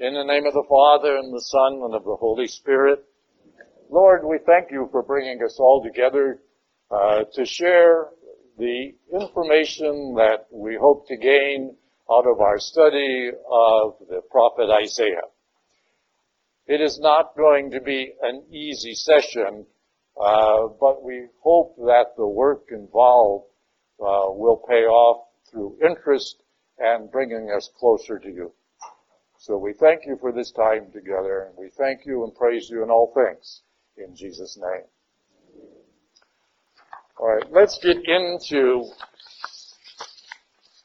In the name of the Father and the Son and of the Holy Spirit. Lord, we thank you for bringing us all together uh, to share the information that we hope to gain out of our study of the prophet Isaiah. It is not going to be an easy session, uh, but we hope that the work involved uh, will pay off through interest and bringing us closer to you. So we thank you for this time together, and we thank you and praise you in all things. In Jesus' name. Alright, let's get into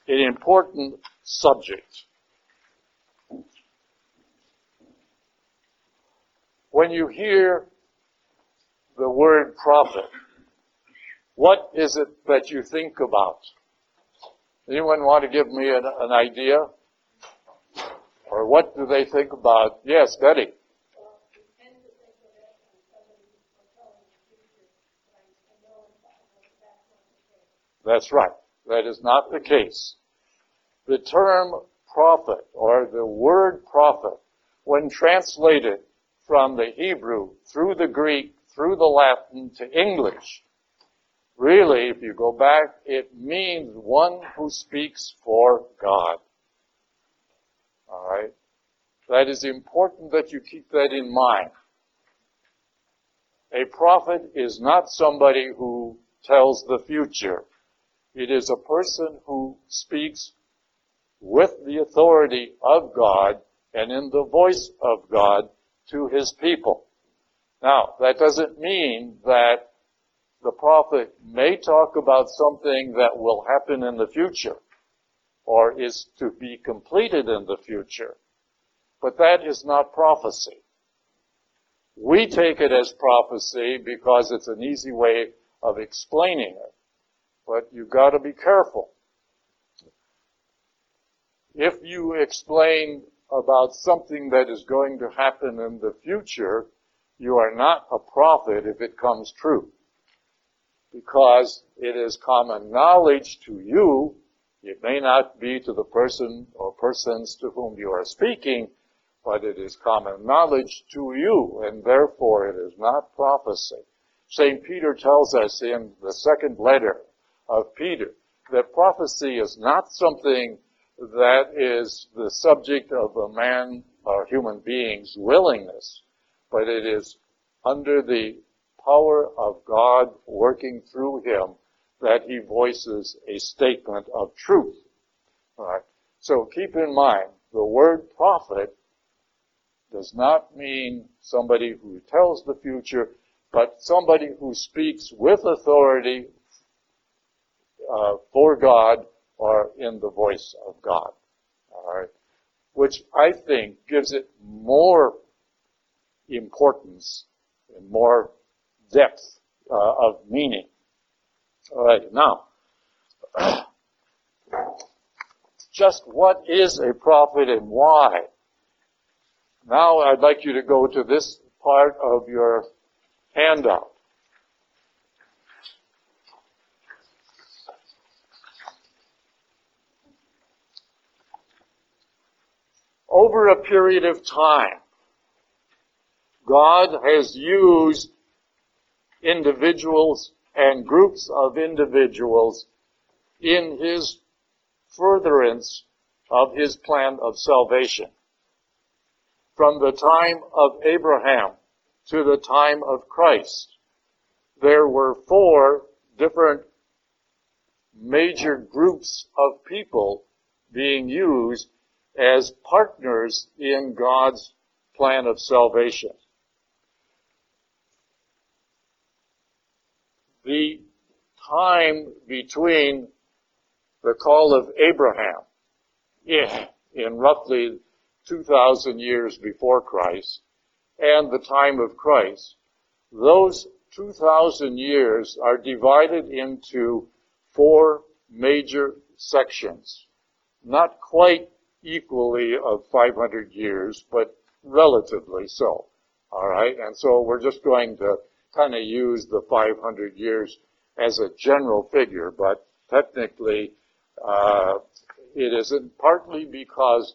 an important subject. When you hear the word prophet, what is it that you think about? Anyone want to give me an, an idea? Or what do they think about? Yes, Betty. That's right. That is not the case. The term prophet or the word prophet, when translated from the Hebrew through the Greek, through the Latin to English, really, if you go back, it means one who speaks for God. Alright? That is important that you keep that in mind. A prophet is not somebody who tells the future. It is a person who speaks with the authority of God and in the voice of God to his people. Now, that doesn't mean that the prophet may talk about something that will happen in the future or is to be completed in the future. But that is not prophecy. We take it as prophecy because it's an easy way of explaining it. But you've got to be careful. If you explain about something that is going to happen in the future, you are not a prophet if it comes true. Because it is common knowledge to you, it may not be to the person or persons to whom you are speaking, but it is common knowledge to you, and therefore it is not prophecy. St. Peter tells us in the second letter of Peter that prophecy is not something that is the subject of a man or human being's willingness, but it is under the power of God working through him that he voices a statement of truth. Alright. So keep in mind, the word prophet does not mean somebody who tells the future, but somebody who speaks with authority uh, for God or in the voice of God. Alright? Which I think gives it more importance and more depth uh, of meaning. Alright, now, just what is a prophet and why? Now I'd like you to go to this part of your handout. over a period of time, God has used individuals and groups of individuals in His furtherance of His plan of salvation. From the time of Abraham to the time of Christ, there were four different major groups of people being used as partners in God's plan of salvation. The time between the call of Abraham in, roughly 2,000 years before Christ and the time of Christ, those 2,000 years are divided into four major sections. Not quite equally of 500 years, but relatively so. All right, and so we're just going to kind of use the 500 years as a general figure, but technically uh, it isn't partly because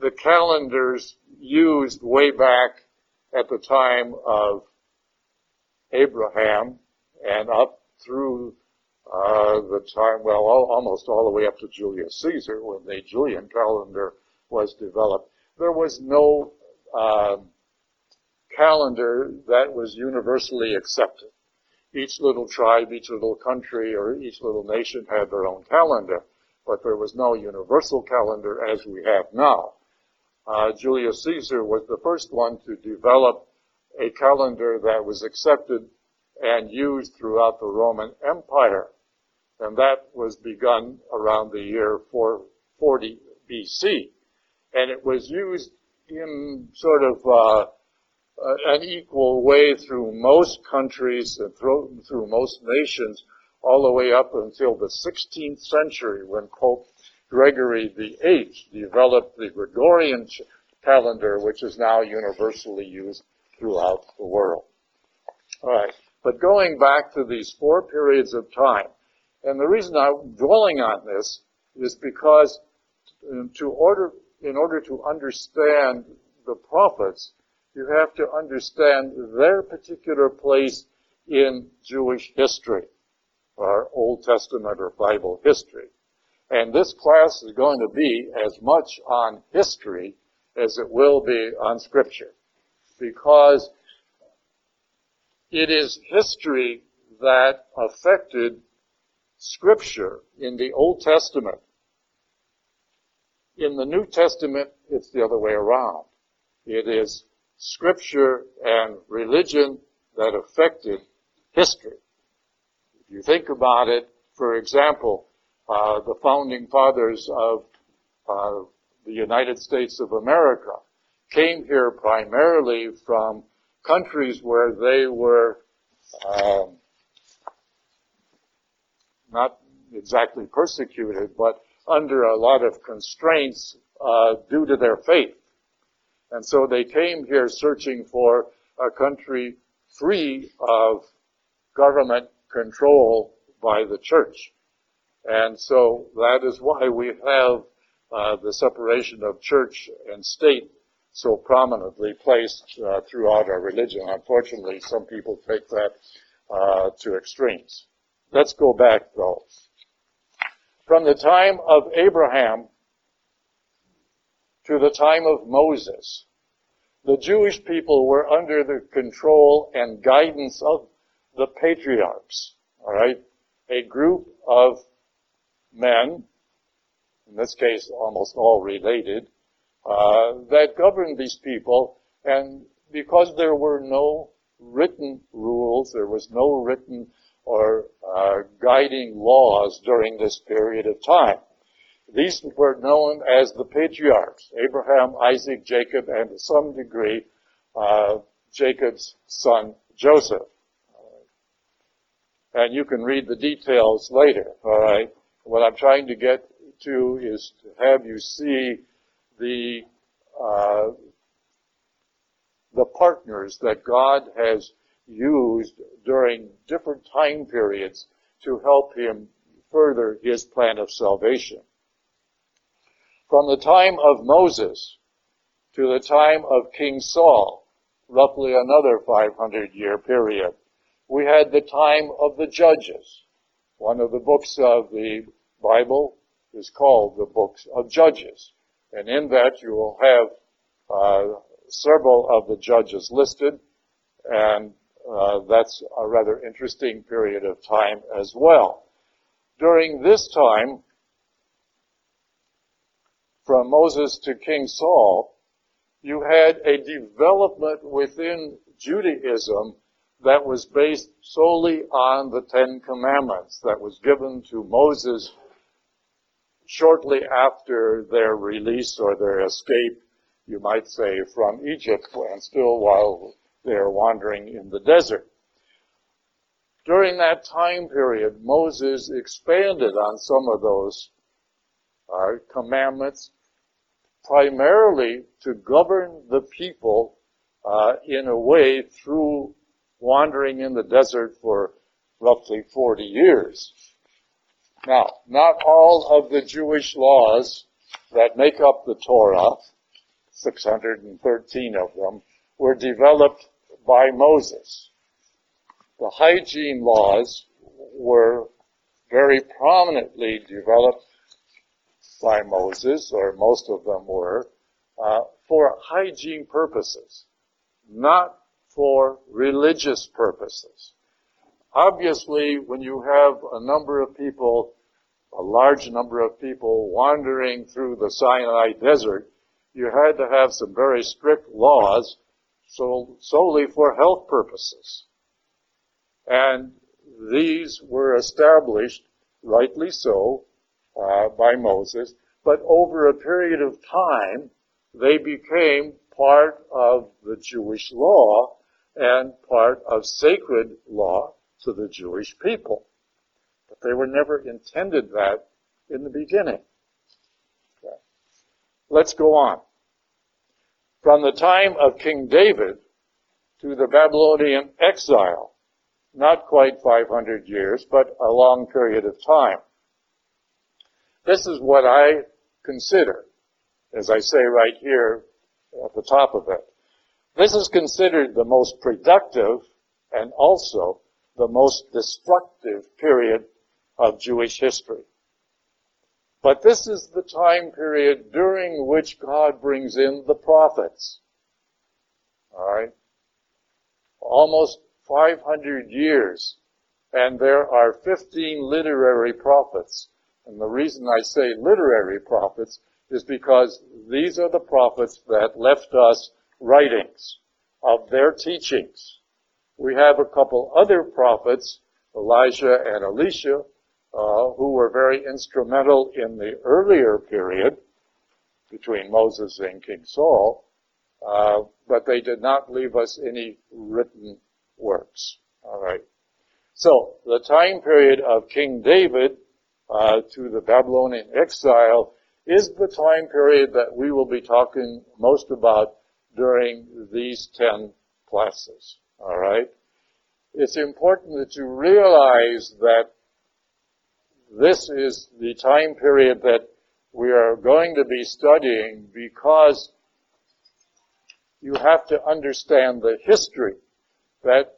the calendars used way back at the time of Abraham and up through uh, the time, well, all, almost all the way up to Julius Caesar when the Julian calendar was developed. There was no uh, calendar that was universally accepted. Each little tribe, each little country, or each little nation had their own calendar, but there was no universal calendar as we have now. Uh, Julius Caesar was the first one to develop a calendar that was accepted and used throughout the Roman Empire. And that was begun around the year 440 BC. And it was used in sort of uh, an equal way through most countries and through, through most nations all the way up until the 16th century when Pope Gregory VIII developed the Gregorian calendar, which is now universally used throughout the world. All right. But going back to these four periods of time, and the reason I'm dwelling on this is because uh, to order, in order to understand the prophets, you have to understand their particular place in Jewish history, or Old Testament or Bible history. And this class is going to be as much on history as it will be on scripture. Because it is history that affected Scripture in the Old Testament. In the New Testament, it's the other way around. It is Scripture and religion that affected history. If you think about it, for example, uh, the founding fathers of uh, the United States of America came here primarily from countries where they were um, not exactly persecuted, but under a lot of constraints uh, due to their faith. And so they came here searching for a country free of government control by the church. And so that is why we have uh, the separation of church and state so prominently placed uh, throughout our religion. Unfortunately, some people take that uh, to extremes. Let's go back though. From the time of Abraham to the time of Moses, the Jewish people were under the control and guidance of the patriarchs. All right, a group of men, in this case almost all related, uh, that governed these people, and because there were no written rules, there was no written or uh, guiding laws during this period of time. These were known as the patriarchs, Abraham, Isaac, Jacob, and to some degree, uh, Jacob's son Joseph. And you can read the details later, alright? What I'm trying to get to is to have you see the uh, the partners that God has used during different time periods to help him further his plan of salvation. From the time of Moses to the time of King Saul, roughly another 500 year period, we had the time of the judges. One of the books of the Bible is called the books of Judges. And in that you will have uh, several of the judges listed, and uh, that's a rather interesting period of time as well. During this time, from Moses to King Saul, you had a development within Judaism that was based solely on the Ten Commandments that was given to Moses shortly after their release or their escape, you might say, from Egypt, and still while they're wandering in the desert. During that time period, Moses expanded on some of those uh, commandments, primarily to govern the people uh, in a way through wandering in the desert for roughly 40 years. Now, not all of the Jewish laws that make up the Torah 613 of them, were developed by Moses. The hygiene laws were very prominently developed by Moses, or most of them were, uh, for hygiene purposes, not for religious purposes. Obviously, when you have a number of people, a large number of people wandering through the Sinai desert, you had to have some very strict laws so, solely for health purposes. And these were established, rightly so, uh, by Moses, but over a period of time, they became part of the Jewish law and part of sacred law to the Jewish people. But they were never intended that in the beginning. Okay. Let's go on. From the time of King David to the Babylonian exile, not quite 500 years, but a long period of time. This is what I consider, as I say right here at the top of it. This is considered the most productive and also the most destructive period of Jewish history. But this is the time period during which God brings in the prophets. Alright? Almost 500 years. And there are 15 literary prophets. And the reason I say literary prophets is because these are the prophets that left us writings of their teachings. We have a couple other prophets, Elijah and Elisha, uh, who were very instrumental in the earlier period between Moses and King Saul, uh, but they did not leave us any written works. All right. So the time period of King David uh, to the Babylonian exile is the time period that we will be talking most about during these 10 classes. Alright? It's important that you realize that this is the time period that we are going to be studying because you have to understand the history that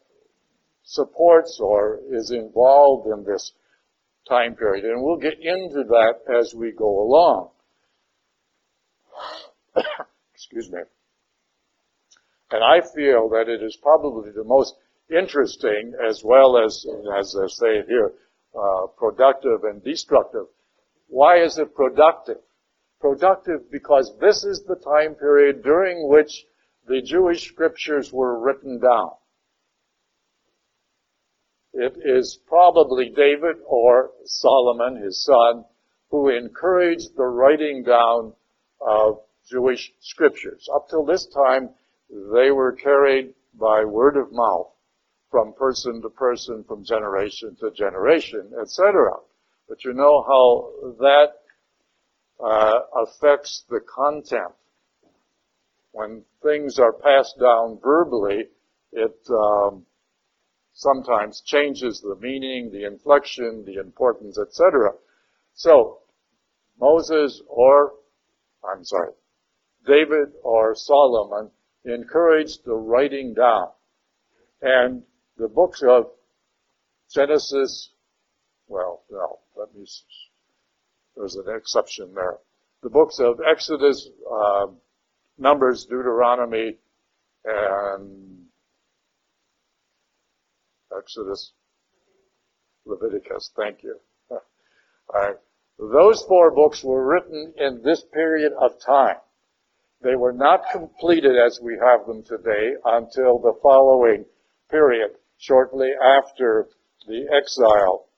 supports or is involved in this time period. And we'll get into that as we go along. Excuse me. And I feel that it is probably the most interesting as well as, as I say here, uh, productive and destructive. Why is it productive? Productive because this is the time period during which the Jewish scriptures were written down. It is probably David or Solomon, his son, who encouraged the writing down of Jewish scriptures. Up till this time, they were carried by word of mouth from person to person, from generation to generation, etc. But you know how that uh, affects the content. When things are passed down verbally, it um, sometimes changes the meaning, the inflection, the importance, etc. So, Moses or, I'm sorry, David or Solomon encouraged the writing down. And the books of Genesis, well, no, let me, there's an exception there. The books of Exodus, uh, Numbers, Deuteronomy, and Exodus, Leviticus, thank you. Those four books were written in this period of time. They were not completed as we have them today until the following period, shortly after the exile.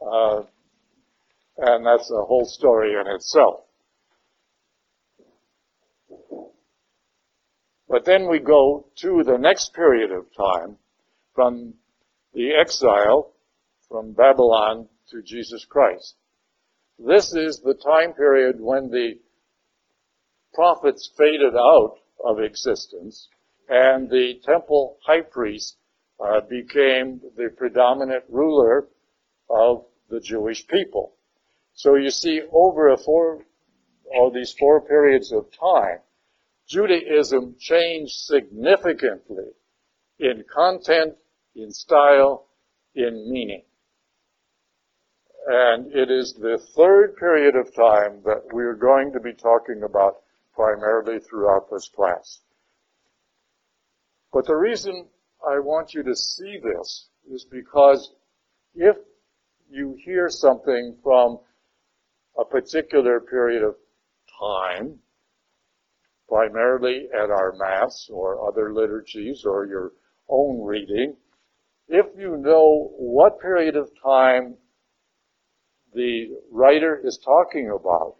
Uh, and that's a whole story in itself. But then we go to the next period of time from the exile from Babylon to Jesus Christ. This is the time period when the prophets faded out of existence and the temple high priest uh, became the predominant ruler of the Jewish people. So you see, over a four, all these four periods of time, Judaism changed significantly in content, in style, in meaning. And it is the third period of time that we're going to be talking about primarily throughout this class. But the reason I want you to see this is because if you hear something from a particular period of time, primarily at our Mass or other liturgies or your own reading, if you know what period of time the writer is talking about,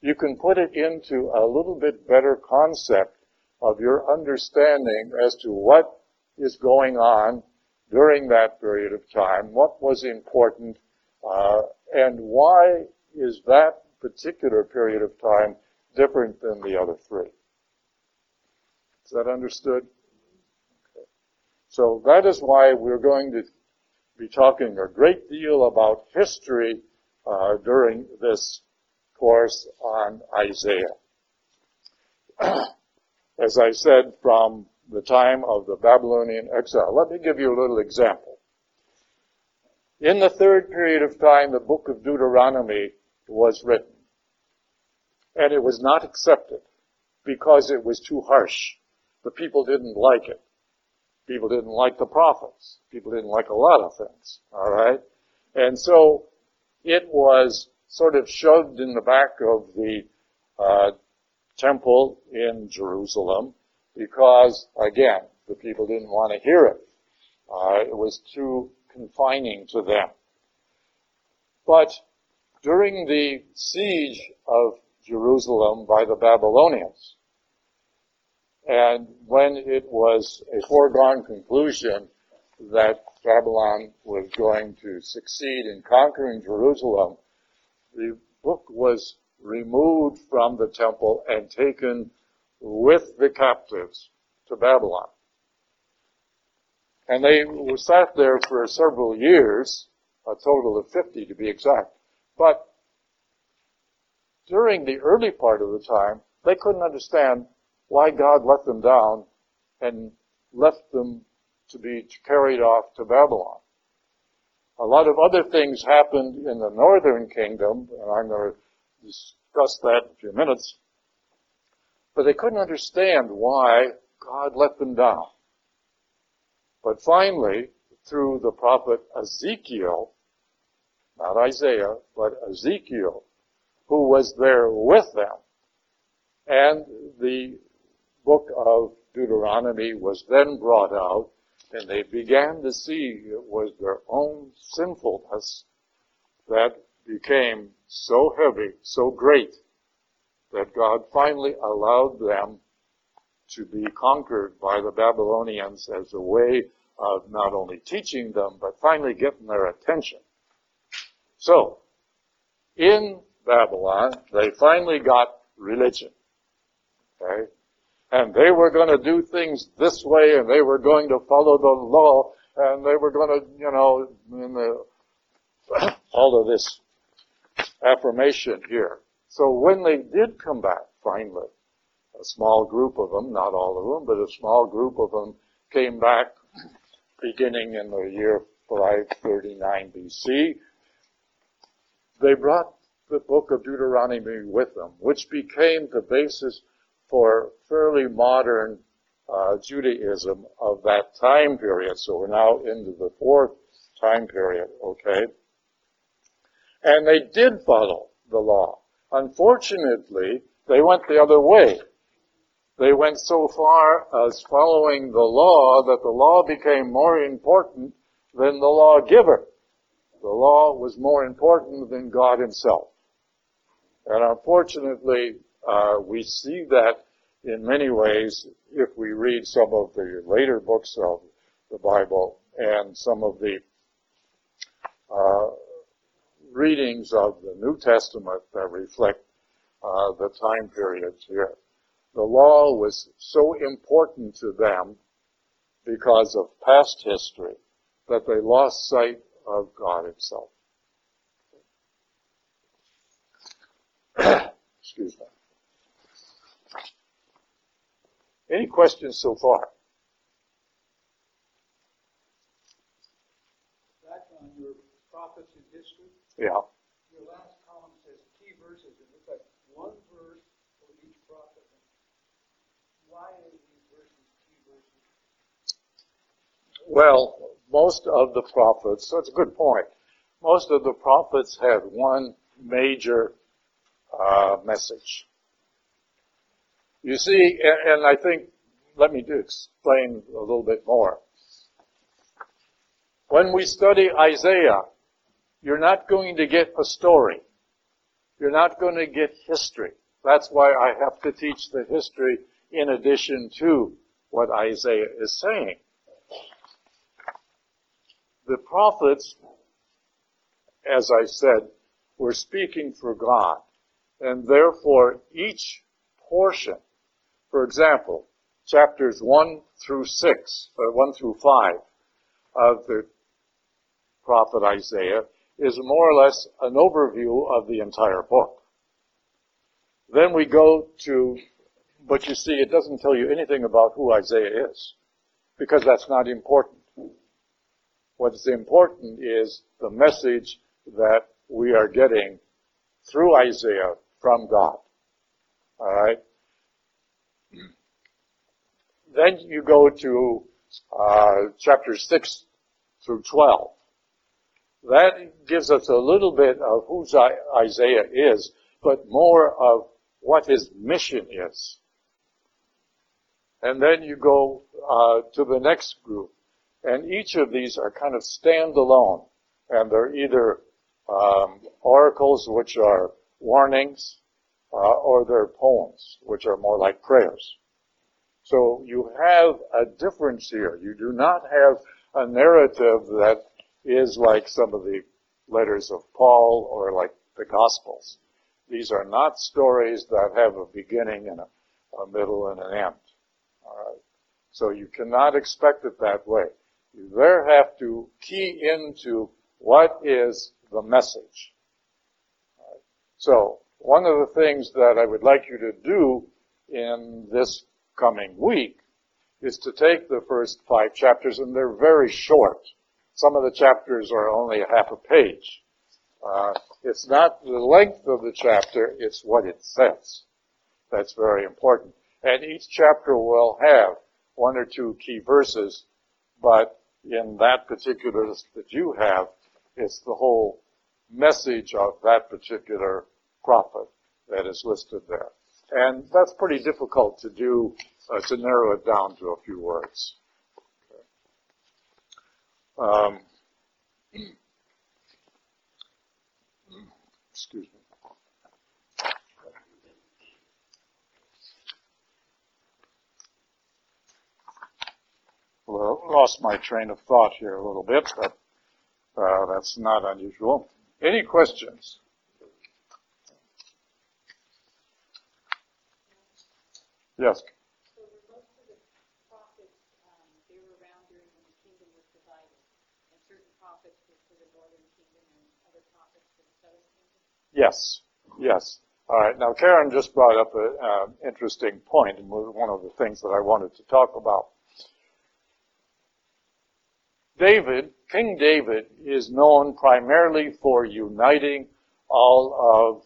you can put it into a little bit better concept of your understanding as to what is going on during that period of time, what was important, uh, and why is that particular period of time different than the other three. Is that understood? So that is why we're going to be talking a great deal about history uh, during this course on Isaiah. As I said, from the time of the Babylonian exile. Let me give you a little example. In the third period of time, the book of Deuteronomy was written. And it was not accepted because it was too harsh. The people didn't like it. People didn't like the prophets. People didn't like a lot of things. Alright? And so it was sort of shoved in the back of the uh, temple in Jerusalem because, again, the people didn't want to hear it. Uh, it was too confining to them. But during the siege of Jerusalem by the Babylonians, and when it was a foregone conclusion that Babylon was going to succeed in conquering Jerusalem, the book was removed from the temple and taken with the captives to Babylon. And they sat there for several years, a total of 50 to be exact. But during the early part of the time, they couldn't understand why God let them down and left them to be carried off to Babylon. A lot of other things happened in the northern kingdom, and I'm going to discuss that in a few minutes. But they couldn't understand why God let them down. But finally, through the prophet Ezekiel, not Isaiah, but Ezekiel, who was there with them, and the book of Deuteronomy was then brought out, and they began to see it was their own sinfulness that became so heavy, so great, that God finally allowed them to be conquered by the Babylonians as a way of not only teaching them, but finally getting their attention. So, in Babylon, they finally got religion. Okay? And they were going to do things this way, and they were going to follow the law, and they were going to, you know, the, all of this affirmation here. So when they did come back, finally, a small group of them, not all of them, but a small group of them came back beginning in the year 539 BC. They brought the book of Deuteronomy with them, which became the basis for fairly modern uh, Judaism of that time period. So we're now into the fourth time period, okay? And they did follow the law. Unfortunately, they went the other way. They went so far as following the law that the law became more important than the lawgiver. The law was more important than God himself. And unfortunately, uh, we see that in many ways if we read some of the later books of the Bible and some of the uh, readings of the New Testament that reflect uh, the time periods here. The law was so important to them because of past history that they lost sight of God Himself. Excuse me. Any questions so far? Back on your prophets in history, Yeah. your last column says key verses. It looks like one verse for each prophet. Why are these verses key verses? Well, most of the prophets, that's a good point. Most of the prophets had one major uh, message. You see, and, and I think, let me do explain a little bit more. When we study Isaiah, you're not going to get a story. You're not going to get history. That's why I have to teach the history in addition to what Isaiah is saying. The prophets, as I said, were speaking for God. And therefore, each portion for example, chapters 1 through 6, or 1 through 5 of the prophet Isaiah is more or less an overview of the entire book. Then we go to, but you see, it doesn't tell you anything about who Isaiah is, because that's not important. What's important is the message that we are getting through Isaiah from God. Alright? Then you go to uh, chapter 6 through 12. That gives us a little bit of who Isaiah is, but more of what his mission is. And then you go uh, to the next group, and each of these are kind of standalone, and they're either um, oracles, which are warnings, uh, or they're poems, which are more like prayers. So you have a difference here. You do not have a narrative that is like some of the letters of Paul or like the Gospels. These are not stories that have a beginning and a, a middle and an end. Alright. So you cannot expect it that way. You there have to key into what is the message. Right. So one of the things that I would like you to do in this coming week is to take the first five chapters, and they're very short. Some of the chapters are only a half a page. Uh, it's not the length of the chapter, it's what it says. That's very important. And each chapter will have one or two key verses, but in that particular list that you have, it's the whole message of that particular prophet that is listed there. And that's pretty difficult to do, uh, to narrow it down to a few words. Um, excuse me. Well, lost my train of thought here a little bit, but uh, that's not unusual. Any questions? Yes. So were most of the prophets, um, they were around during when the kingdom was divided, and certain prophets were for the northern kingdom and other prophets for the southern kingdom? Yes. Yes. All right. Now, Karen just brought up an uh, interesting point, and one of the things that I wanted to talk about. David, King David, is known primarily for uniting all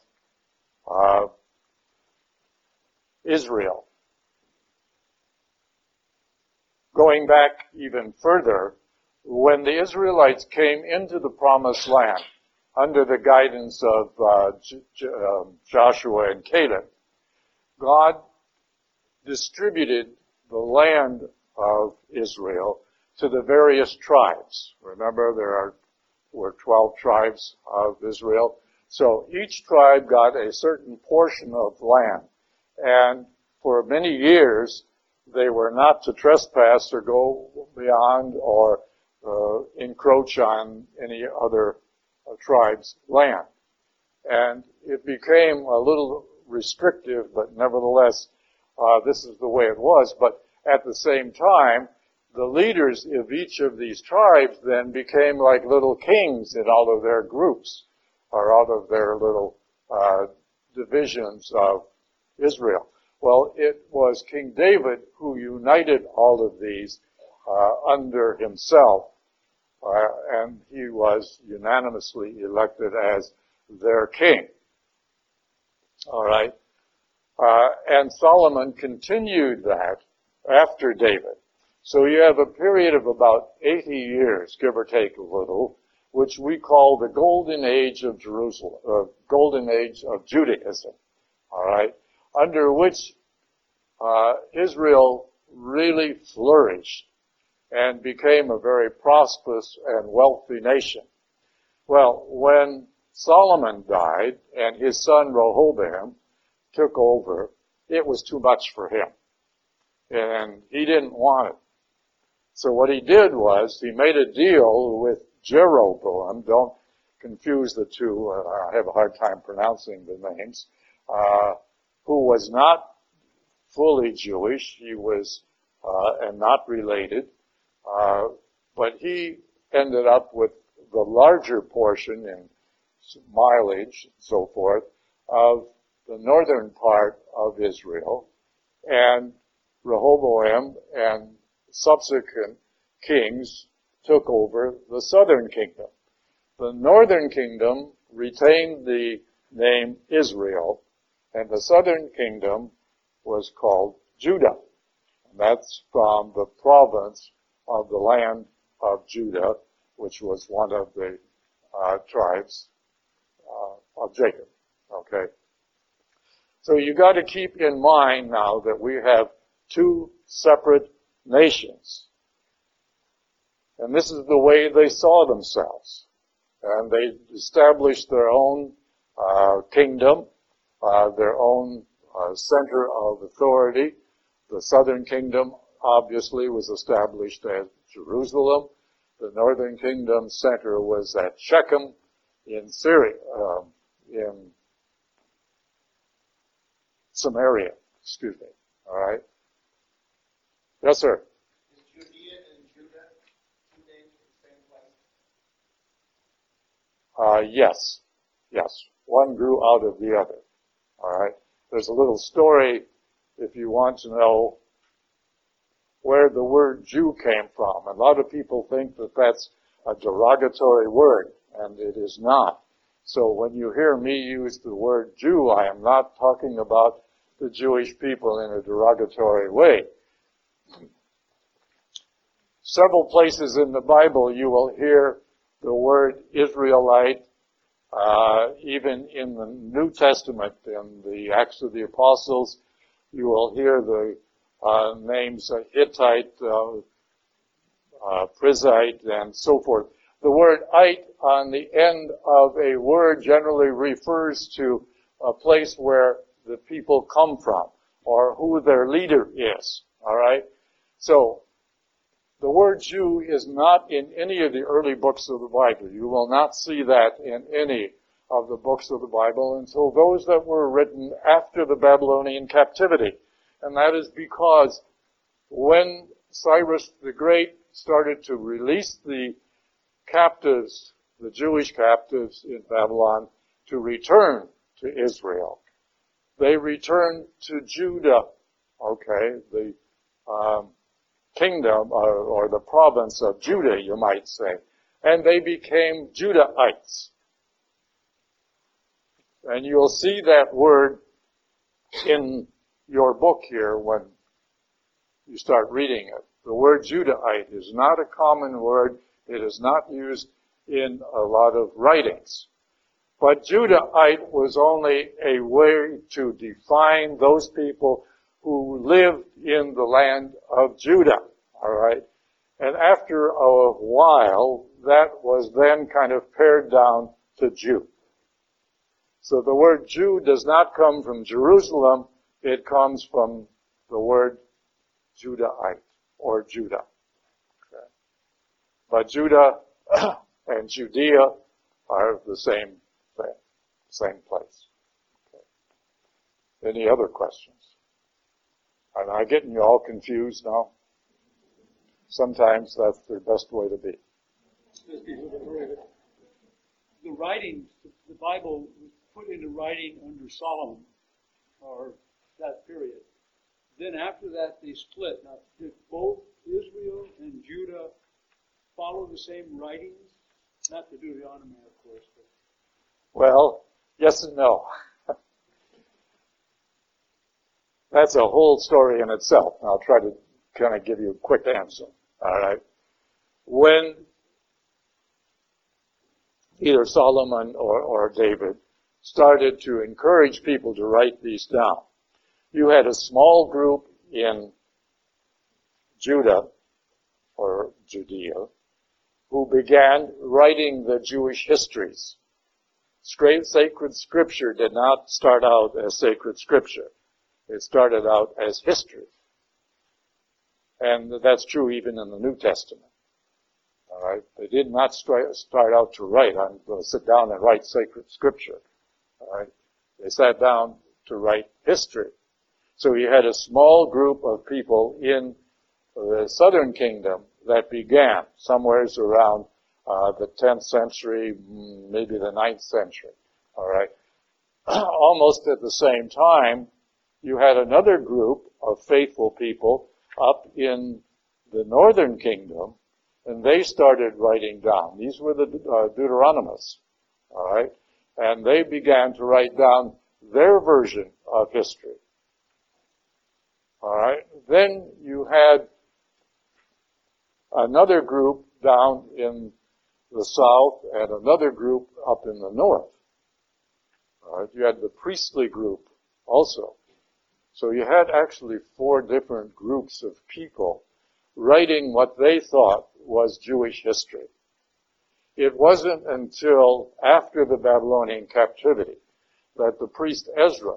of uh, Israel. Going back even further, when the Israelites came into the promised land under the guidance of uh, J- J- um, Joshua and Caleb, God distributed the land of Israel to the various tribes. Remember, there are, were 12 tribes of Israel. So each tribe got a certain portion of land. And for many years, they were not to trespass or go beyond or uh, encroach on any other uh, tribe's land. And it became a little restrictive, but nevertheless, uh, this is the way it was. But at the same time, the leaders of each of these tribes then became like little kings in all of their groups or out of their little uh, divisions of Israel. Well, it was King David who united all of these uh, under himself, uh, and he was unanimously elected as their king. All right. Uh, and Solomon continued that after David. So you have a period of about 80 years, give or take a little, which we call the golden age of Jerusalem, uh, golden age of Judaism. All right, under which uh, Israel really flourished and became a very prosperous and wealthy nation. Well, when Solomon died and his son Rehoboam took over, it was too much for him. And he didn't want it. So what he did was he made a deal with Jeroboam. Don't confuse the two. Uh, I have a hard time pronouncing the names. Uh, who was not fully Jewish. He was uh, and not related, uh, but he ended up with the larger portion in mileage and so forth of the northern part of Israel, and Rehoboam and subsequent kings took over the southern kingdom. The northern kingdom retained the name Israel, and the southern kingdom was called Judah. And that's from the province of the land of Judah, which was one of the uh, tribes uh, of Jacob. Okay. So you got to keep in mind now that we have two separate nations. And this is the way they saw themselves. And they established their own uh, kingdom, uh, their own uh, center of authority. The southern kingdom obviously was established at Jerusalem. The northern kingdom center was at Shechem in Syria, um, in Samaria, excuse me. All right. Yes, sir. Is Judea and Judah two names for the same place? Uh, yes, yes. One grew out of the other. All right. There's a little story if you want to know where the word Jew came from. A lot of people think that that's a derogatory word, and it is not. So when you hear me use the word Jew, I am not talking about the Jewish people in a derogatory way. Several places in the Bible you will hear the word Israelite, uh, even in the New Testament, in the Acts of the Apostles, you will hear the uh, names uh, Hittite, uh, uh, Perizzite, and so forth. The word "ite" on the end of a word generally refers to a place where the people come from or who their leader is. All right. So the word Jew is not in any of the early books of the Bible. You will not see that in any of the books of the Bible until those that were written after the Babylonian captivity. And that is because when Cyrus the Great started to release the captives, the Jewish captives in Babylon, to return to Israel, they returned to Judah, okay, the um, kingdom or, or the province of Judah, you might say, and they became Judahites. And you'll see that word in your book here when you start reading it. The word Judahite is not a common word. It is not used in a lot of writings. But Judahite was only a way to define those people who lived in the land of Judah. Alright? And after a while, that was then kind of pared down to Jew. So the word Jew does not come from Jerusalem, it comes from the word Judahite or Judah. Okay. But Judah and Judea are the same thing, same place. Okay. Any other questions? Am I getting you all confused now? Sometimes that's the best way to be. The writing, the Bible was put into writing under Solomon, or that period. Then after that, they split. Now, did both Israel and Judah follow the same writings? Not the Deuteronomy, of course. But. Well, yes and no. That's a whole story in itself. I'll try to kind of give you a quick answer. All right. When either Solomon or, or David started to encourage people to write these down, you had a small group in Judah or Judea who began writing the Jewish histories. Sacred scripture did not start out as sacred scripture. It started out as history. And that's true even in the New Testament. All right. They did not start out to write. I'm going to sit down and write sacred scripture. All right. They sat down to write history. So you had a small group of people in the southern kingdom that began somewheres around uh, the 10th century, maybe the 9th century. All right. Almost at the same time, you had another group of faithful people up in the northern kingdom, and they started writing down. These were the uh, Deuteronomists. All right. And they began to write down their version of history. Alright. Then you had another group down in the south and another group up in the north. Alright. You had the priestly group also. So you had actually four different groups of people writing what they thought was Jewish history. It wasn't until after the Babylonian captivity that the priest Ezra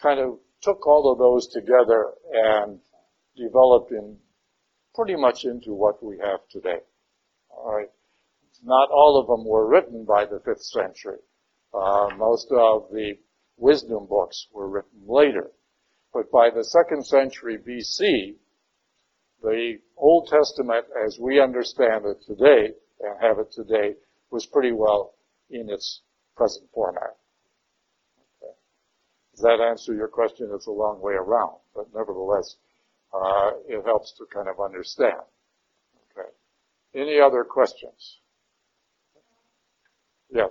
kind of took all of those together and developed in pretty much into what we have today. All right. Not all of them were written by the fifth century. Uh, most of the wisdom books were written later. But by the second century BC, the Old Testament as we understand it today and have it today was pretty well in its present format. Does that answer your question? It's a long way around, but nevertheless, uh, it helps to kind of understand. Okay. Any other questions? Yes.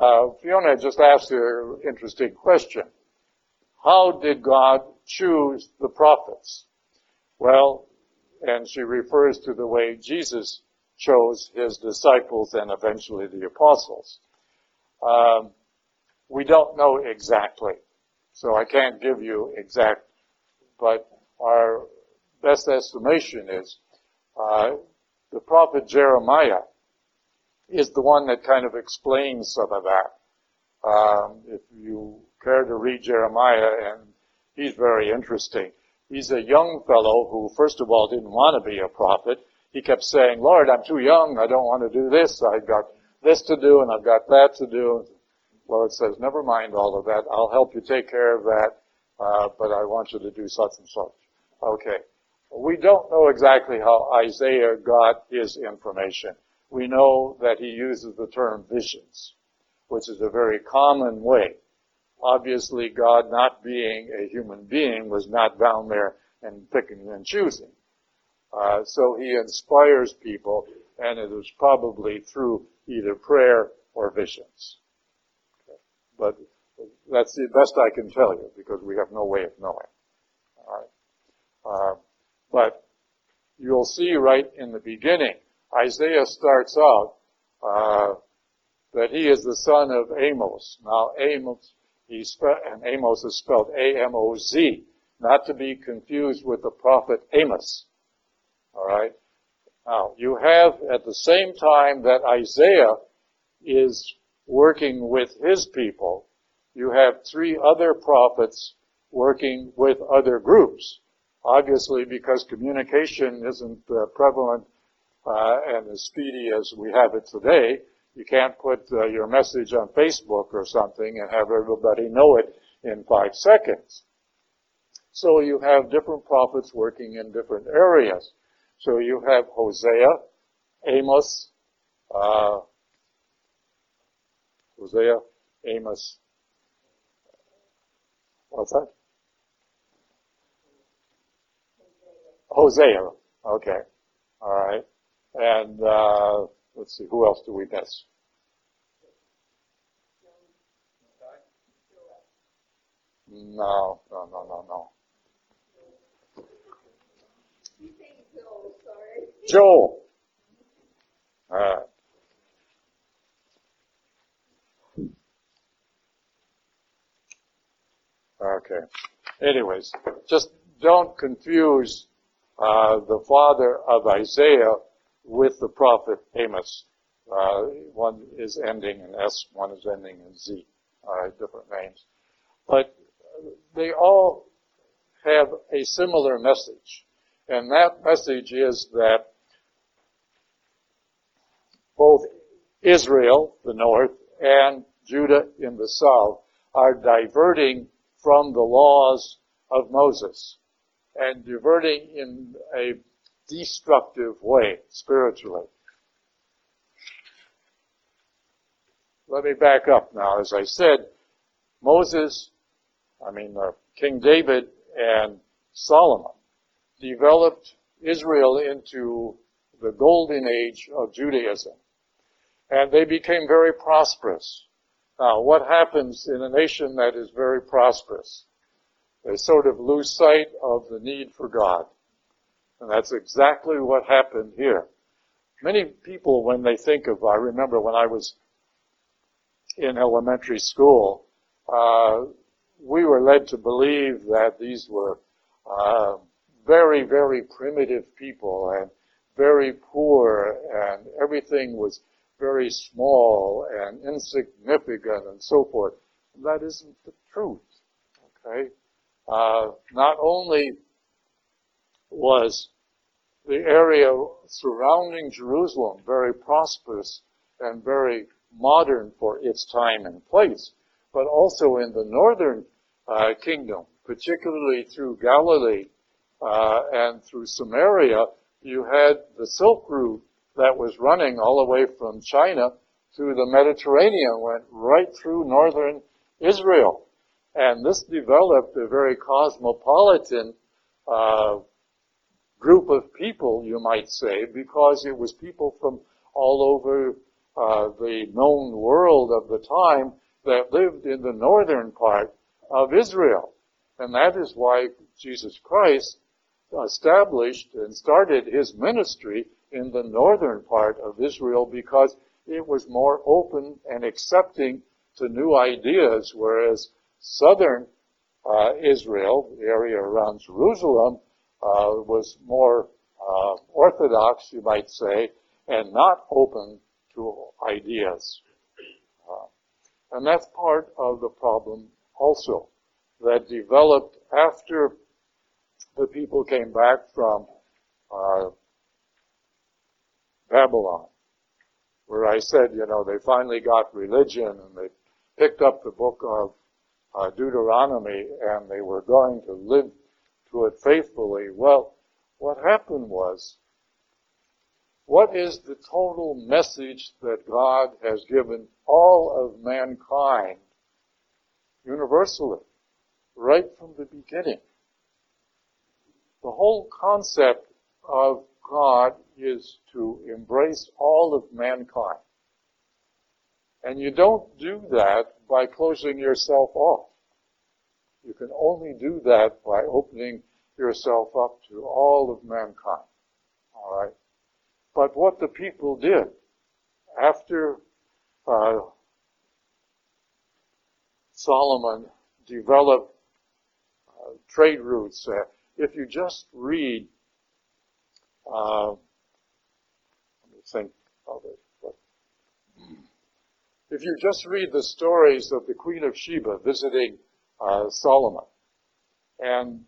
Uh, Fiona just asked an interesting question. How did God choose the prophets? Well, and she refers to the way Jesus chose his disciples and eventually the apostles. Um, we don't know exactly, so I can't give you exact, but our best estimation is uh, the prophet Jeremiah is the one that kind of explains some of that. Um, if you care to read Jeremiah, and he's very interesting. He's a young fellow who, first of all, didn't want to be a prophet. He kept saying, Lord, I'm too young. I don't want to do this. I've got this to do and I've got that to do. Lord says, never mind all of that. I'll help you take care of that. Uh, but I want you to do such and such. Okay. We don't know exactly how Isaiah got his information we know that he uses the term visions, which is a very common way. Obviously, God not being a human being was not down there and picking and choosing. Uh, so he inspires people, and it is probably through either prayer or visions. Okay. But that's the best I can tell you because we have no way of knowing. All right. Uh, but you'll see right in the beginning Isaiah starts out uh, that he is the son of Amoz. Now, Amoz, spe- and Amoz is spelled A-M-O-Z, not to be confused with the prophet Amos. All right. Now, you have at the same time that Isaiah is working with his people, you have three other prophets working with other groups. Obviously, because communication isn't uh, prevalent and as speedy as we have it today, you can't put uh, your message on Facebook or something and have everybody know it in five seconds. So you have different prophets working in different areas. So you have Hosea, Amos, uh, Hosea, Amos, what's that? Hosea. Okay. All right. And uh, let's see, who else do we miss? No, no, no, no, no. Joel. All right. Okay. Anyways, just don't confuse uh, the father of Isaiah with the prophet Amos. Uh, one is ending in S, one is ending in Z. Right, different names. But they all have a similar message. And that message is that both Israel, the north, and Judah in the south are diverting from the laws of Moses and diverting in a destructive way spiritually. Let me back up now. As I said, Moses, I mean uh, King David and Solomon developed Israel into the golden age of Judaism. And they became very prosperous. Now, what happens in a nation that is very prosperous? They sort of lose sight of the need for God. And that's exactly what happened here. Many people, when they think of, I remember when I was in elementary school, uh, we were led to believe that these were uh, very, very primitive people and very poor, and everything was very small and insignificant and so forth. That isn't the truth. Okay? Uh, not only was the area surrounding Jerusalem very prosperous and very modern for its time and place, but also in the northern uh, kingdom, particularly through Galilee uh, and through Samaria, you had the Silk Route that was running all the way from China to the Mediterranean, went right through northern Israel. And this developed a very cosmopolitan uh, group of people, you might say, because it was people from all over uh, the known world of the time that lived in the northern part of Israel. And that is why Jesus Christ established and started his ministry in the northern part of Israel because it was more open and accepting to new ideas, whereas southern uh, Israel, the area around Jerusalem, was more uh, orthodox, you might say, and not open to ideas. Uh, and that's part of the problem also that developed after the people came back from uh, Babylon, where I said, you know, they finally got religion and they picked up the book of uh, Deuteronomy and they were going to live to it faithfully. Well, what happened was, what is the total message that God has given all of mankind universally, right from the beginning? The whole concept of God is to embrace all of mankind. And you don't do that by closing yourself off. You can only do that by opening yourself up to all of mankind. Alright? But what the people did after uh, Solomon developed uh, trade routes, uh, if you just read, uh, let me think of it. If you just read the stories of the Queen of Sheba visiting uh, Solomon and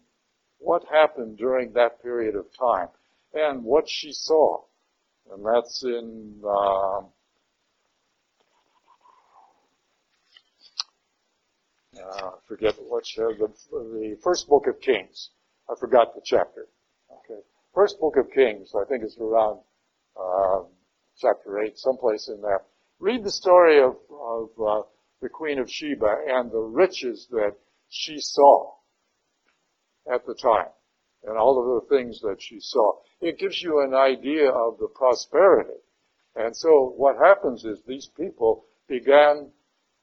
what happened during that period of time and what she saw, and that's in uh, uh, forget which, uh, the, the first book of Kings. I forgot the chapter. Okay. First book of Kings, I think it's around, uh, chapter 8, someplace in there. Read the story of, of uh, the Queen of Sheba and the riches that she saw at the time and all of the things that she saw. It gives you an idea of the prosperity. And so what happens is these people began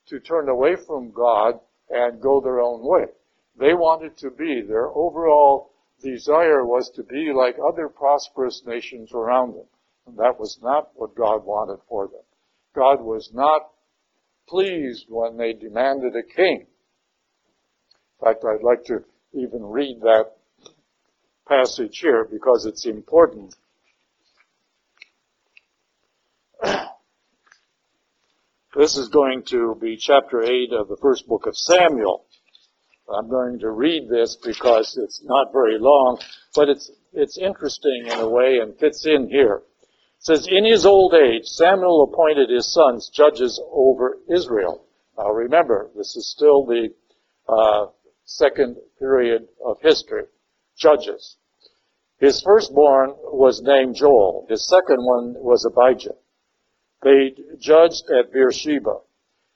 to turn away from God and go their own way. They wanted to be, their overall desire was to be like other prosperous nations around them. And that was not what God wanted for them. God was not pleased when they demanded a king. In fact, I'd like to even read that passage here because it's important. This is going to be chapter 8 of the first book of Samuel. I'm going to read this because it's not very long, but it's, it's interesting in a way and fits in here. Says, in his old age, Samuel appointed his sons judges over Israel. Now remember, this is still the uh, second period of history. Judges. His firstborn was named Joel. His second one was Abijah. They judged at Beersheba.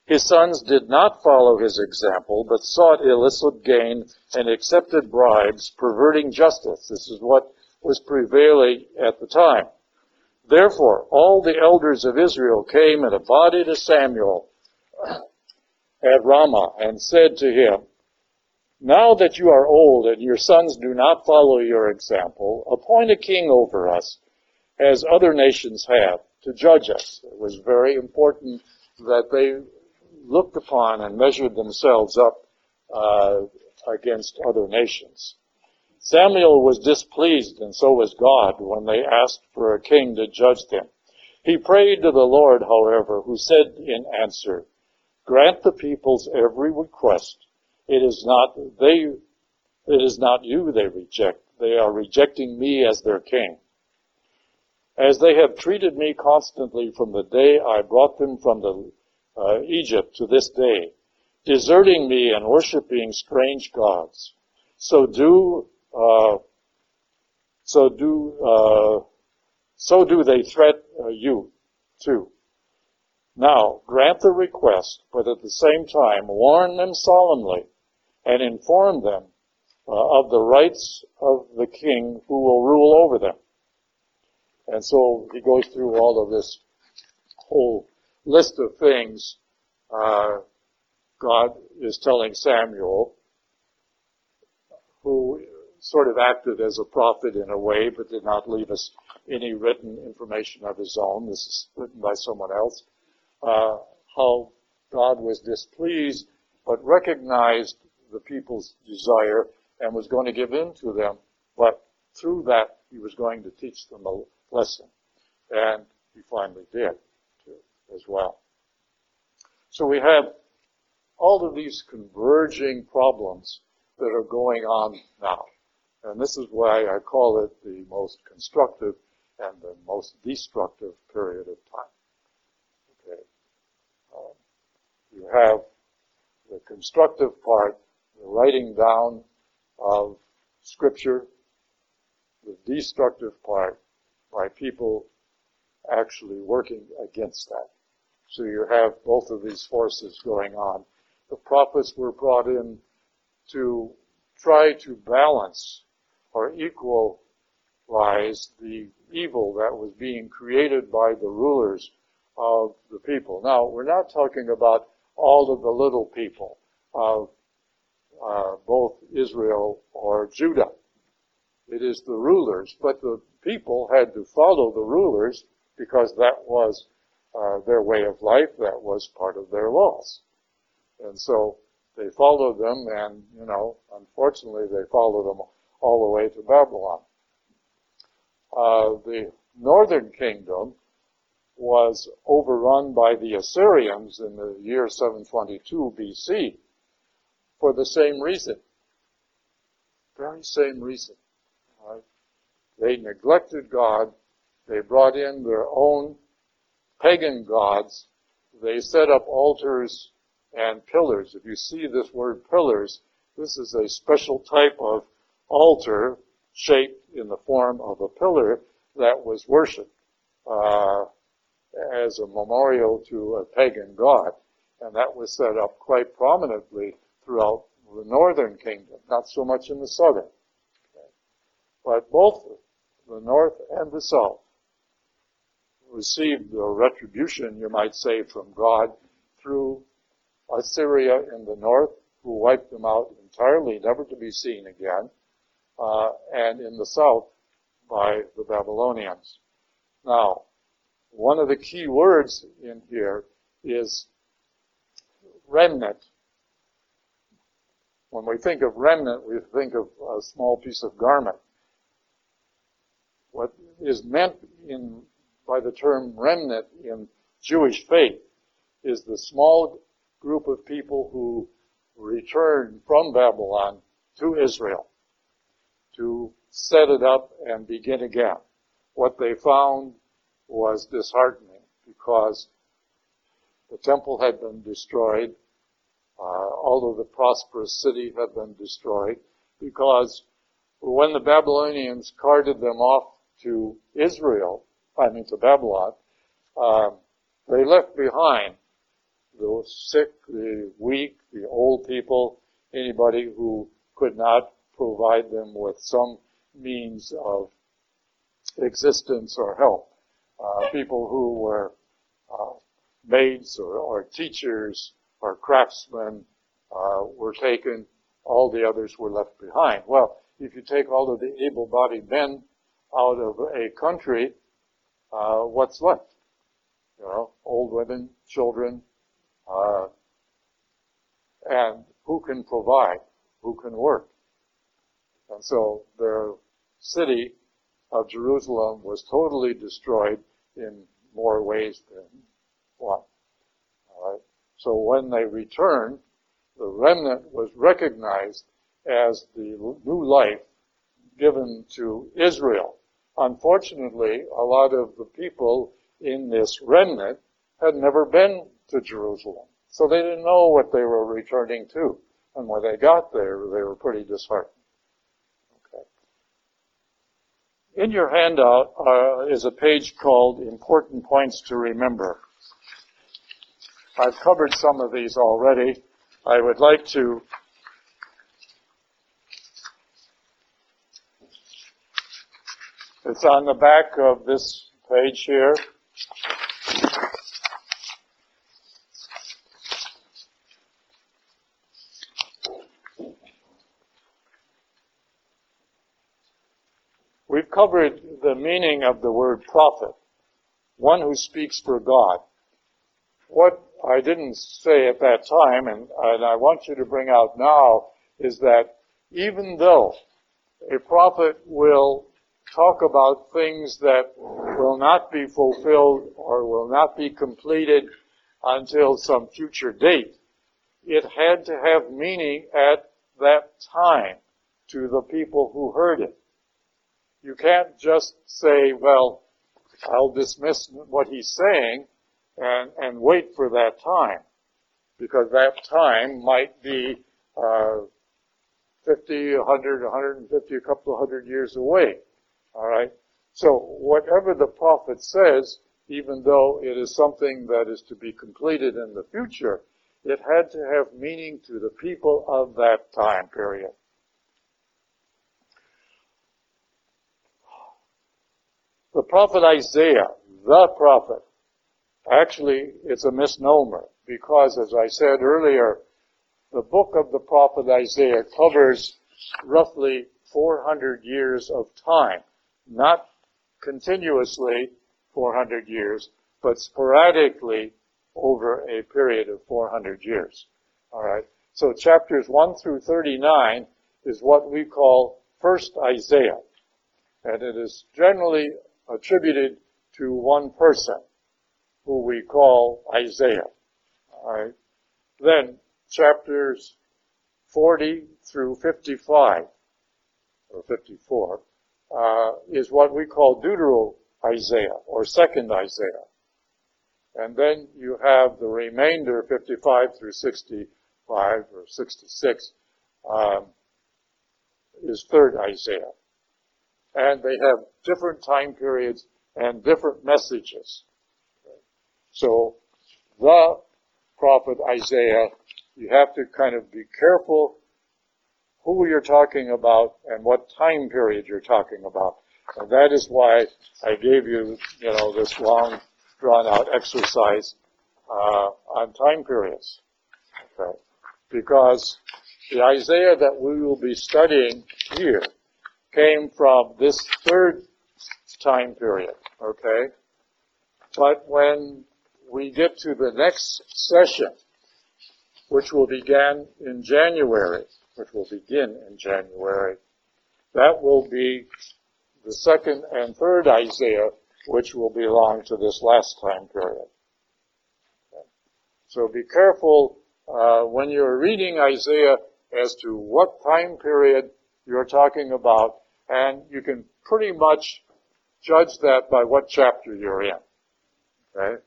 His sons did not follow his example, but sought illicit gain and accepted bribes, perverting justice. This is what was prevailing at the time. Therefore, all the elders of Israel came in a body to Samuel at Ramah and said to him, Now that you are old and your sons do not follow your example, appoint a king over us, as other nations have to judge us. It was very important that they looked upon and measured themselves up uh, against other nations. Samuel was displeased, and so was God, when they asked for a king to judge them. He prayed to the Lord, however, who said in answer, Grant the people's every request. It is not they, it is not you they reject. They are rejecting me as their king as they have treated me constantly from the day I brought them from the, uh, Egypt to this day, deserting me and worshiping strange gods. So do, uh, so do, uh, so do they threat uh, you too. Now, grant the request, but at the same time warn them solemnly and inform them of the rights of the king who will rule over them and so he goes through all of this whole list of things uh, God is telling Samuel, who sort of acted as a prophet in a way, but did not leave us any written information of his own. This is written by someone else. Uh, how God was displeased, but recognized the people's desire and was going to give in to them, but through that he was going to teach them a lesson. And he finally did too, as well. So we have all of these converging problems that are going on now. And this is why I call it the most constructive and the most destructive period of time. Okay. Um, you have the constructive part, the writing down of scripture, the destructive part, by people actually working against that. So you have both of these forces going on. The prophets were brought in to try to balance or equalize the evil that was being created by the rulers of the people. Now, we're not talking about all of the little people of uh, both Israel or Judah. It is the rulers, but the people had to follow the rulers because that was uh, their way of life. That was part of their laws. And so they followed them and, you know, unfortunately they followed them all the way to Babylon. Uh, the northern kingdom was overrun by the Assyrians in the year 722 BC for the same reason. Very same reason. Right? They neglected God. They brought in their own pagan gods. They set up altars and pillars. If you see this word pillars, this is a special type of altar shaped in the form of a pillar that was worshipped uh, as a memorial to a pagan god. And that was set up quite prominently throughout the northern kingdom, not so much in the southern. Okay. But both the north and the south received the retribution, you might say, from God through Assyria in the north, who wiped them out entirely, never to be seen again, uh, and in the south by the Babylonians. Now, one of the key words in here is remnant. When we think of remnant, we think of a small piece of garment. What is meant in, by the term remnant in Jewish faith is the small group of people who returned from Babylon to Israel to set it up and begin again. What they found was disheartening because the temple had been destroyed, uh, although the prosperous city had been destroyed, because when the Babylonians carted them off to Israel, I mean to Babylon, uh, they left behind the sick, the weak, the old people, anybody who could not provide them with some means of existence or help. Uh, people who were uh, maids or, or, teachers or craftsmen uh, were taken. All the others were left behind. Well, if you take all of the able-bodied men out of a country, uh, what's left? You know, old women, children, uh, and who can provide? Who can work? And so their city of Jerusalem was totally destroyed in more ways than one. Alright? So when they returned, the remnant was recognized as the new life given to Israel. Unfortunately, a lot of the people in this remnant had never been to Jerusalem. So they didn't know what they were returning to. And when they got there, they were pretty disheartened. Okay. In your handout uh, is a page called Important Points to Remember. I've covered some of these already. I would like to It's on the back of this page here. We've covered the meaning of the word prophet, one who speaks for God. What I didn't say at that time, and, and I want you to bring out now, is that even though a prophet will talk about things that will not be fulfilled or will not be completed until some future date, it had to have meaning at that time to the people who heard it. You can't just say, well, I'll dismiss what he's saying and, and wait for that time. Because that time might be, uh, 50, 100, 150, a couple of hundred years away. Alright? So, whatever the prophet says, even though it is something that is to be completed in the future, it had to have meaning to the people of that time period. The prophet Isaiah, the prophet, actually it's a misnomer because as I said earlier, the book of the prophet Isaiah covers roughly 400 years of time. Not continuously 400 years, but sporadically over a period of 400 years. Alright. So chapters 1 through 39 is what we call first Isaiah. And it is generally attributed to one person who we call Isaiah. Then chapters 40 through 55 or 54 uh, is what we call Deutero Isaiah or second Isaiah. And then you have the remainder, 55 through 65 or 66, um, is third Isaiah. And they have different time periods and different messages. So the prophet Isaiah, you have to kind of be careful who you're talking about and what time period you're talking about. And that is why I gave you, you know, this long drawn out exercise uh, on time periods. Okay. Because the Isaiah that we will be studying here came from this third time period. Okay. But when we get to the next session, which will begin in January, which will begin in January, that will be the second and third Isaiah, which will belong to this last time period. Okay. So be careful uh, when you're reading Isaiah as to what time period you're talking about, and you can pretty much judge that by what chapter you're in. Okay?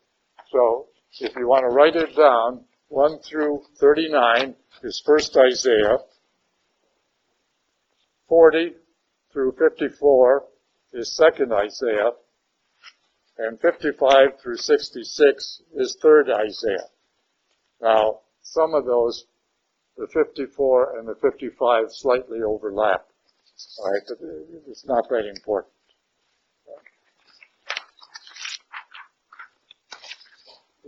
So if you want to write it down, 1 through 39 is first Isaiah. 40 through 54 is second Isaiah. And 55 through 66 is third Isaiah. Now, some of those, the 54 and the 55 slightly overlap. Alright, but it's not very important.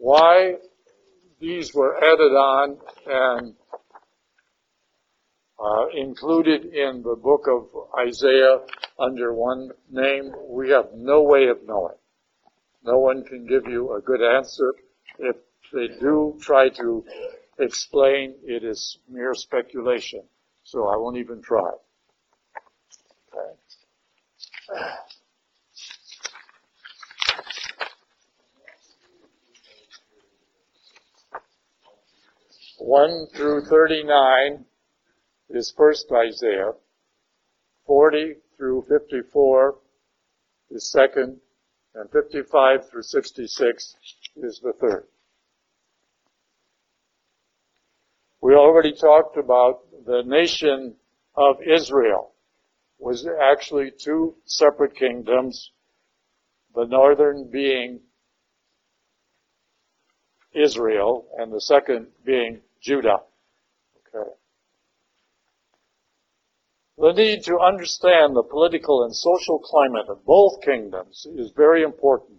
why these were added on and uh, included in the book of Isaiah under one name, we have no way of knowing. No one can give you a good answer. If they do try to explain, it is mere speculation. So I won't even try. 1 through 39 is first Isaiah. 40 through 54 is second. And 55 through 66 is the third. We already talked about the nation of Israel was actually two separate kingdoms, the northern being Israel and the second being Judah. Okay. The need to understand the political and social climate of both kingdoms is very important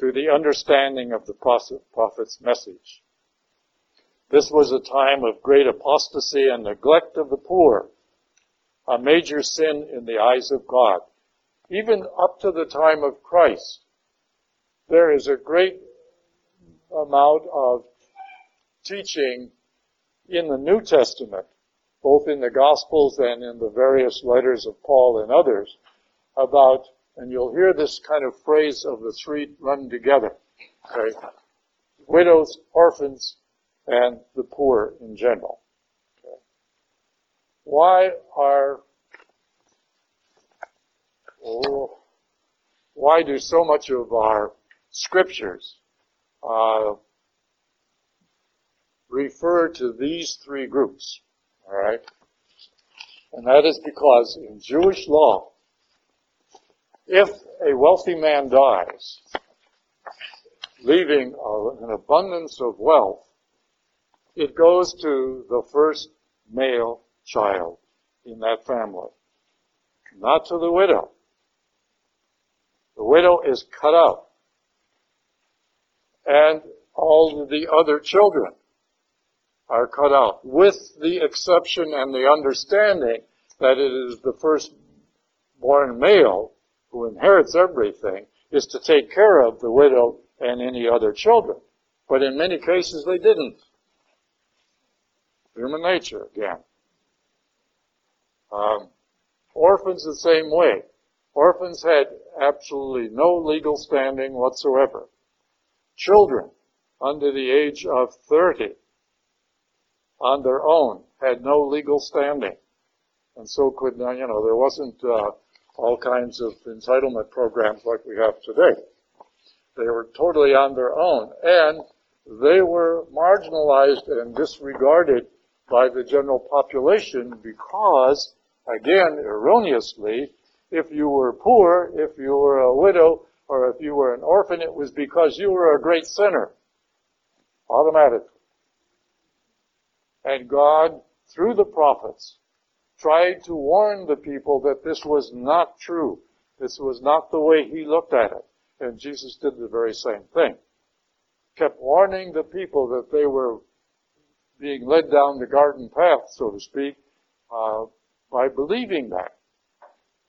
to the understanding of the prophet's message. This was a time of great apostasy and neglect of the poor, a major sin in the eyes of God. Even up to the time of Christ, there is a great amount of teaching in the New Testament, both in the Gospels and in the various letters of Paul and others, about, and you'll hear this kind of phrase of the three run together, okay? Widows, orphans, and the poor in general. Why are, oh, why do so much of our scriptures uh, refer to these three groups. All right? And that is because in Jewish law, if a wealthy man dies, leaving an abundance of wealth, it goes to the first male child in that family, not to the widow. The widow is cut out. And all the other children are cut out, with the exception and the understanding that it is the firstborn male who inherits everything, is to take care of the widow and any other children. But in many cases they didn't. Human nature again. Um, orphans the same way. Orphans had absolutely no legal standing whatsoever. Children under the age of 30 on their own, had no legal standing. And so could, you know, there wasn't uh, all kinds of entitlement programs like we have today. They were totally on their own. And they were marginalized and disregarded by the general population because, again, erroneously, if you were poor, if you were a widow, or if you were an orphan, it was because you were a great sinner. Automatically. And God, through the prophets, tried to warn the people that this was not true. This was not the way he looked at it. And Jesus did the very same thing. Kept warning the people that they were being led down the garden path, so to speak, uh, by believing that.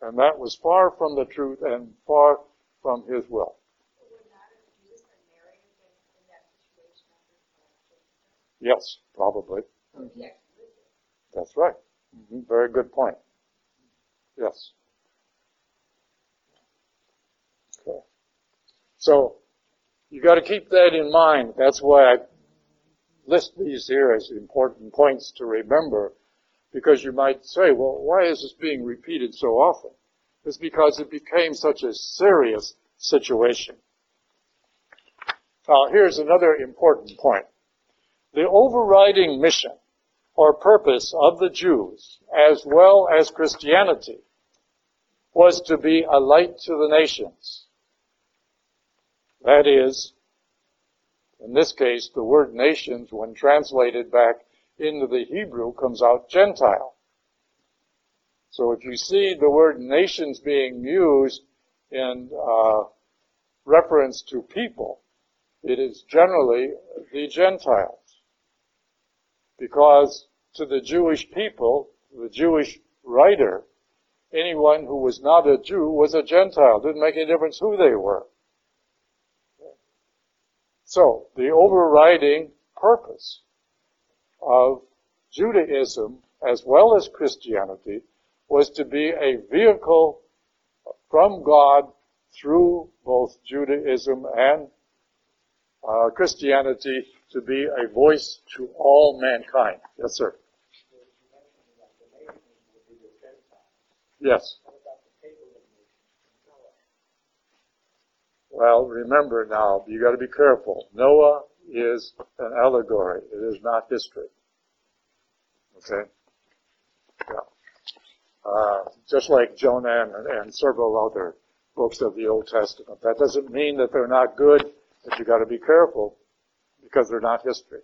And that was far from the truth and far from his will. Yes, probably. Mm-hmm. That's right. Mm-hmm. Very good point. Yes. Okay. So, you gotta keep that in mind. That's why I list these here as important points to remember, because you might say, well, why is this being repeated so often? It's because it became such a serious situation. Now, here's another important point. The overriding mission or purpose of the Jews, as well as Christianity, was to be a light to the nations. That is, in this case, the word nations, when translated back into the Hebrew, comes out Gentile. So if you see the word nations being used in uh, reference to people, it is generally the Gentiles. Because to the Jewish people, the Jewish writer, anyone who was not a Jew was a Gentile. Didn't make any difference who they were. So, the overriding purpose of Judaism as well as Christianity was to be a vehicle from God through both Judaism and uh, Christianity to be a voice to all mankind. Yes, sir. Yes. Well, remember now, you got to be careful. Noah is an allegory. It is not history. Okay. Yeah. Uh, just like Jonah and, and several other books of the Old Testament. That doesn't mean that they're not good, but you got to be careful because they're not history.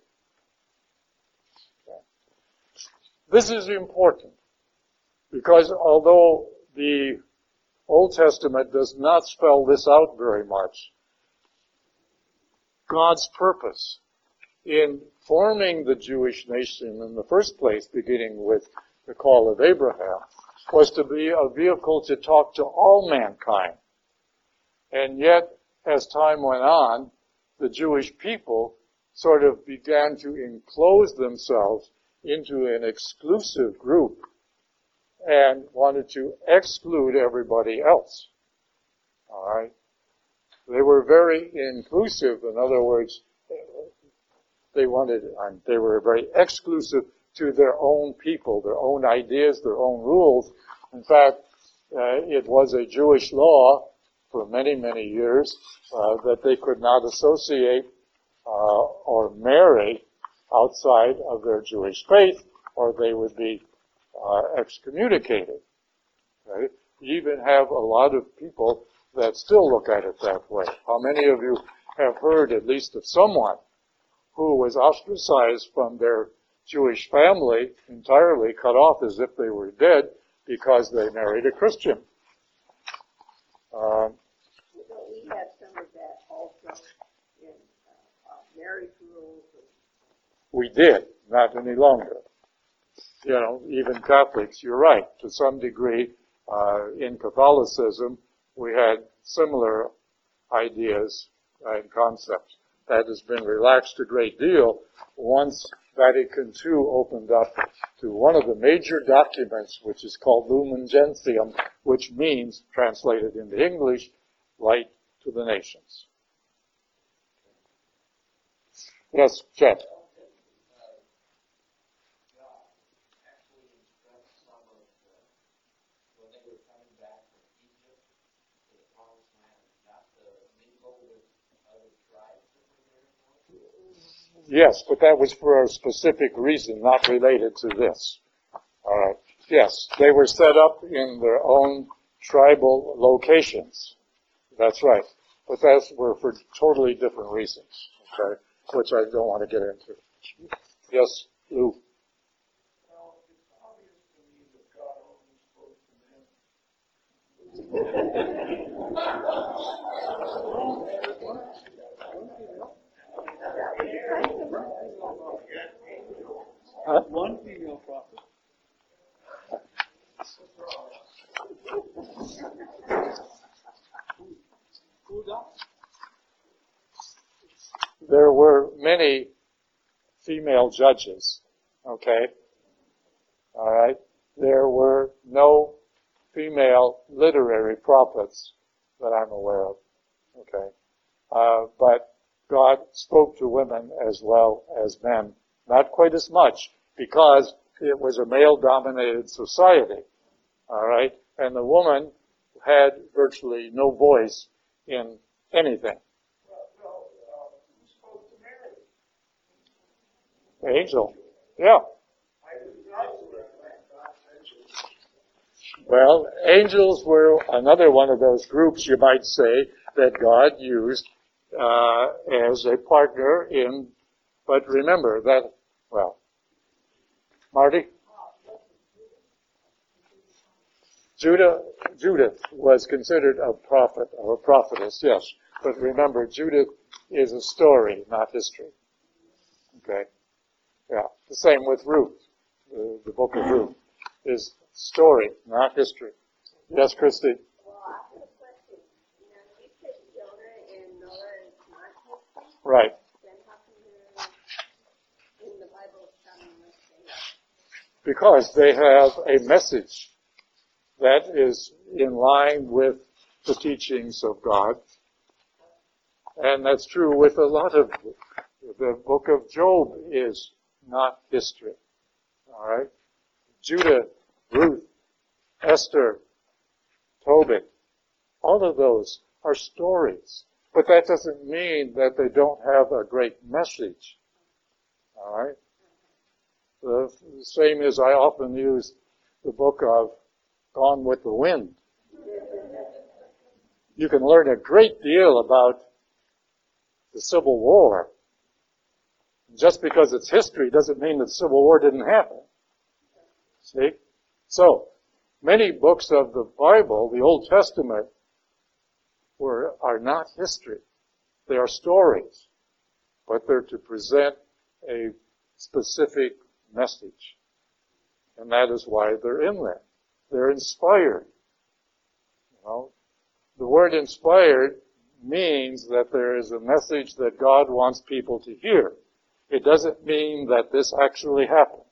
This is important because although the Old Testament does not spell this out very much, God's purpose in forming the Jewish nation in the first place, beginning with the call of Abraham, was to be a vehicle to talk to all mankind. And yet, as time went on, the Jewish people sort of began to enclose themselves into an exclusive group and wanted to exclude everybody else. Alright? They were very inclusive. In other words, they wanted, they were very exclusive to their own people, their own ideas, their own rules. In fact, uh, it was a Jewish law for many, many years uh, that they could not associate uh, or marry outside of their Jewish faith, or they would be uh, excommunicated. Right? You even have a lot of people that still look at it that way. How many of you have heard at least of someone who was ostracized from their Jewish family, entirely cut off as if they were dead because they married a Christian? Uh, we have some of that also marriage rules? We did, not any longer. You know, even Catholics, you're right, to some degree, uh, in Catholicism, we had similar ideas and concepts. That has been relaxed a great deal once Vatican II opened up to one of the major documents, which is called Lumen Gentium, which means, translated into English, light to the nations. Yes, Jeff. Yes, but that was for a specific reason, not related to this. All right. Yes, they were set up in their own tribal locations. That's right. But that's were for totally different reasons. Okay, which I don't want to get into. Yes, Lou. Well, it's obvious to me that God only spoke to men. Huh? One female prophet. There were many female judges. Okay. All right. There were no female literary prophets that I'm aware of. Okay. Uh, but God spoke to women as well as men. Not quite as much because it was a male dominated society. All right. And the woman had virtually no voice in anything. Angel. Yeah. Well, angels were another one of those groups, you might say, that God used uh, as a partner in. But remember that, well, Marty, Judah, Judith was considered a prophet or a prophetess, yes. But remember, Judith is a story, not history. Okay, yeah. The same with Ruth. The, the book of Ruth is story, not history. Yes, Christy. Well, I have a question. You know, Jonah and Noah is history, Right. then how come they're in the Bible sounding like they Because they have a message that is in line with the teachings of God. And that's true with a lot of, the book of Job is not history. Alright? Judah, Ruth, Esther, Tobit, all of those are stories. But that doesn't mean that they don't have a great message. Alright? The same as I often use the book of Gone with the Wind. You can learn a great deal about the Civil War. Just because it's history doesn't mean that the Civil War didn't happen. See? So, many books of the Bible, the Old Testament, were, are not history. They are stories. But they're to present a specific message. And that is why they're in there. They're inspired. Know, the word inspired means that there is a message that God wants people to hear. It doesn't mean that this actually happened.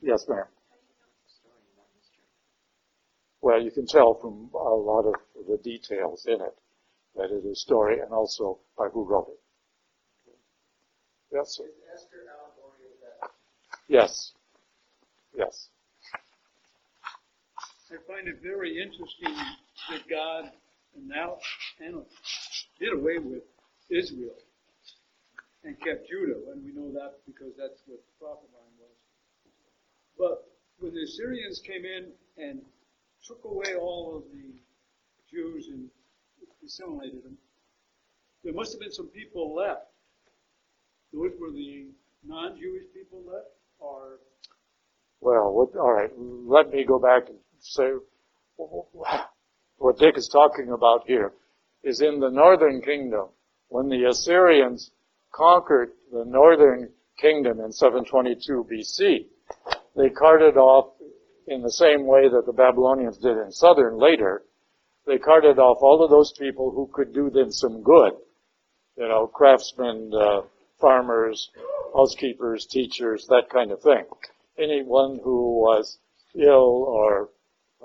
Yes, ma'am. Well, you can tell from a lot of the details in it that it is story and also by who wrote it. Yes, sir. Is Esther allegory of that? Yes. Yes. I find it very interesting that God now did away with Israel and kept Judah, and we know that because that's what the prophet line was. But when the Assyrians came in and took away all of the Jews and assimilated them, there must have been some people left. Those were the non-Jewish people left, or Well, what, all right. Let me go back and say what Dick is talking about here is in the northern kingdom when the Assyrians conquered the northern kingdom in 722 BC. They carted off in the same way that the Babylonians did in southern later. They carted off all of those people who could do them some good. You know, craftsmen, uh, farmers, housekeepers, teachers, that kind of thing. Anyone who was ill or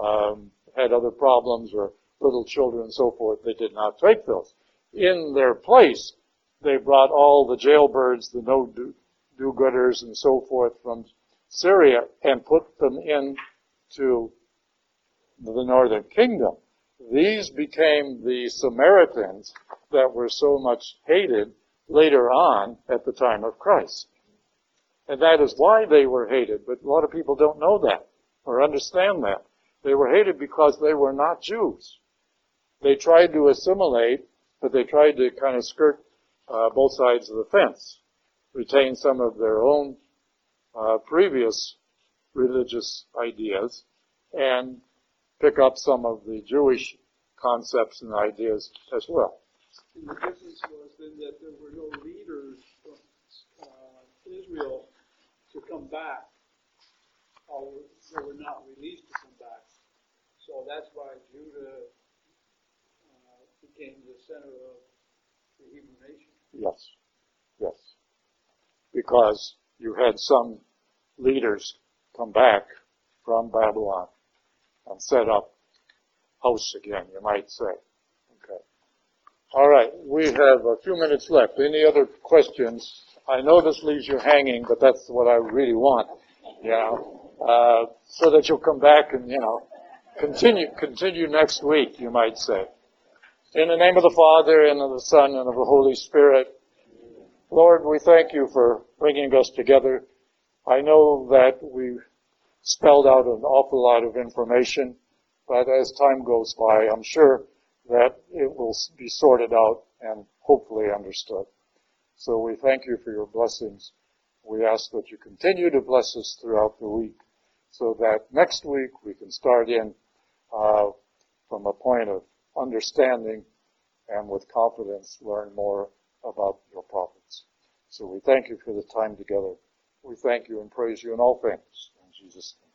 um, had other problems or little children and so forth, they did not take those. In their place, they brought all the jailbirds, the no do-gooders and so forth from Syria and put them into the northern kingdom. these became the Samaritans that were so much hated later on at the time of Christ. And that is why they were hated, but a lot of people don't know that or understand that. They were hated because they were not Jews. They tried to assimilate, but they tried to kind of skirt uh, both sides of the fence, retain some of their own uh, previous religious ideas, and pick up some of the Jewish concepts and ideas as well. And the difference was then that there were no leaders from uh, Israel to come back, or they were not released to come back. So that's why Judah uh, became the center of the Hebrew nation. Yes, yes. Because you had some leaders come back from Babylon and set up house again, you might say. All right, we have a few minutes left. Any other questions? I know this leaves you hanging, but that's what I really want, you know, uh, so that you'll come back and, you know, continue, continue next week, you might say. In the name of the Father, and of the Son, and of the Holy Spirit, Lord, we thank you for bringing us together. I know that we spelled out an awful lot of information, but as time goes by, I'm sure that it will be sorted out and hopefully understood. So we thank you for your blessings. We ask that you continue to bless us throughout the week so that next week we can start in uh, from a point of understanding and with confidence learn more about your prophets. So we thank you for the time together. We thank you and praise you in all things. In Jesus' name.